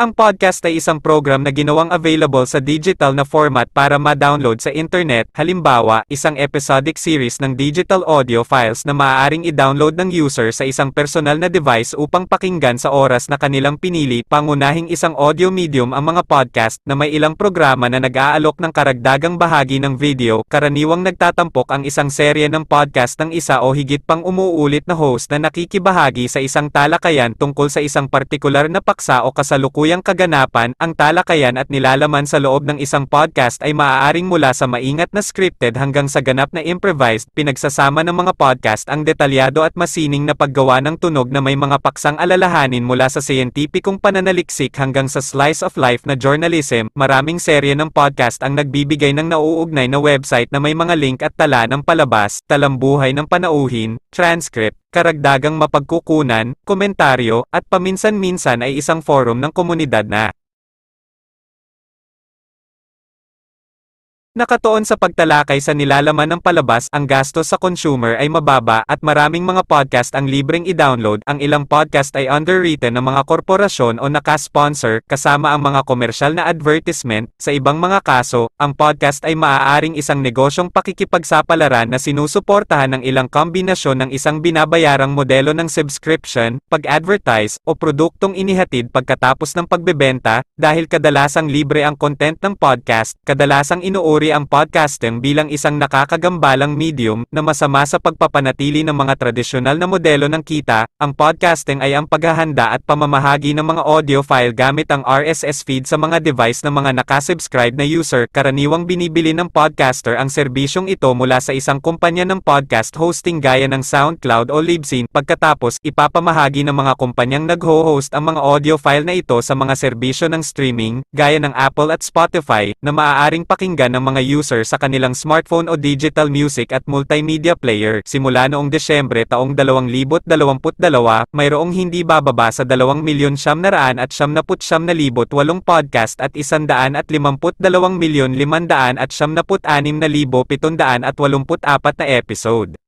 Ang podcast ay isang program na ginawang available sa digital na format para ma-download sa internet, halimbawa, isang episodic series ng digital audio files na maaaring i-download ng user sa isang personal na device upang pakinggan sa oras na kanilang pinili. Pangunahing isang audio medium ang mga podcast na may ilang programa na nag-aalok ng karagdagang bahagi ng video. Karaniwang nagtatampok ang isang serye ng podcast ng isa o higit pang umuulit na host na nakikibahagi sa isang talakayan tungkol sa isang partikular na paksa o kasalukuyang kaganapan, ang talakayan at nilalaman sa loob ng isang podcast ay maaaring mula sa maingat na scripted hanggang sa ganap na improvised, pinagsasama ng mga podcast ang detalyado at masining na paggawa ng tunog na may mga paksang alalahanin mula sa siyentipikong pananaliksik hanggang sa slice of life na journalism, maraming serye ng podcast ang nagbibigay ng nauugnay na website na may mga link at tala ng palabas, talambuhay ng panauhin, transcript, karagdagang mapagkukunan, komentaryo, at paminsan-minsan ay isang forum ng komunidad na Nakatuon sa pagtalakay sa nilalaman ng palabas, ang gastos sa consumer ay mababa at maraming mga podcast ang libreng i-download. Ang ilang podcast ay underwritten ng mga korporasyon o naka-sponsor kasama ang mga komersyal na advertisement. Sa ibang mga kaso, ang podcast ay maaaring isang negosyong pakikipagsapalaran na sinusuportahan ng ilang kombinasyon ng isang binabayarang modelo ng subscription, pag-advertise, o produktong inihatid pagkatapos ng pagbebenta. Dahil kadalasang libre ang content ng podcast, kadalasang inuuri itinuturing ang podcasting bilang isang nakakagambalang medium na masama sa pagpapanatili ng mga tradisyonal na modelo ng kita. Ang podcasting ay ang paghahanda at pamamahagi ng mga audio file gamit ang RSS feed sa mga device ng mga nakasubscribe na user. Karaniwang binibili ng podcaster ang serbisyong ito mula sa isang kumpanya ng podcast hosting gaya ng SoundCloud o Libsyn. Pagkatapos, ipapamahagi ng mga kumpanyang nagho-host ang mga audio file na ito sa mga serbisyo ng streaming, gaya ng Apple at Spotify, na maaaring pakinggan ng mga mga user sa kanilang smartphone o digital music at multimedia player. Simula noong Desyembre taong 2022, mayroong hindi bababa sa 2 milyon at siyam naput siyam na libot walong podcast at isandaan at limamput dalawang milyon limandaan at siyam naput anim na libo pitundaan at walumput apat na episode.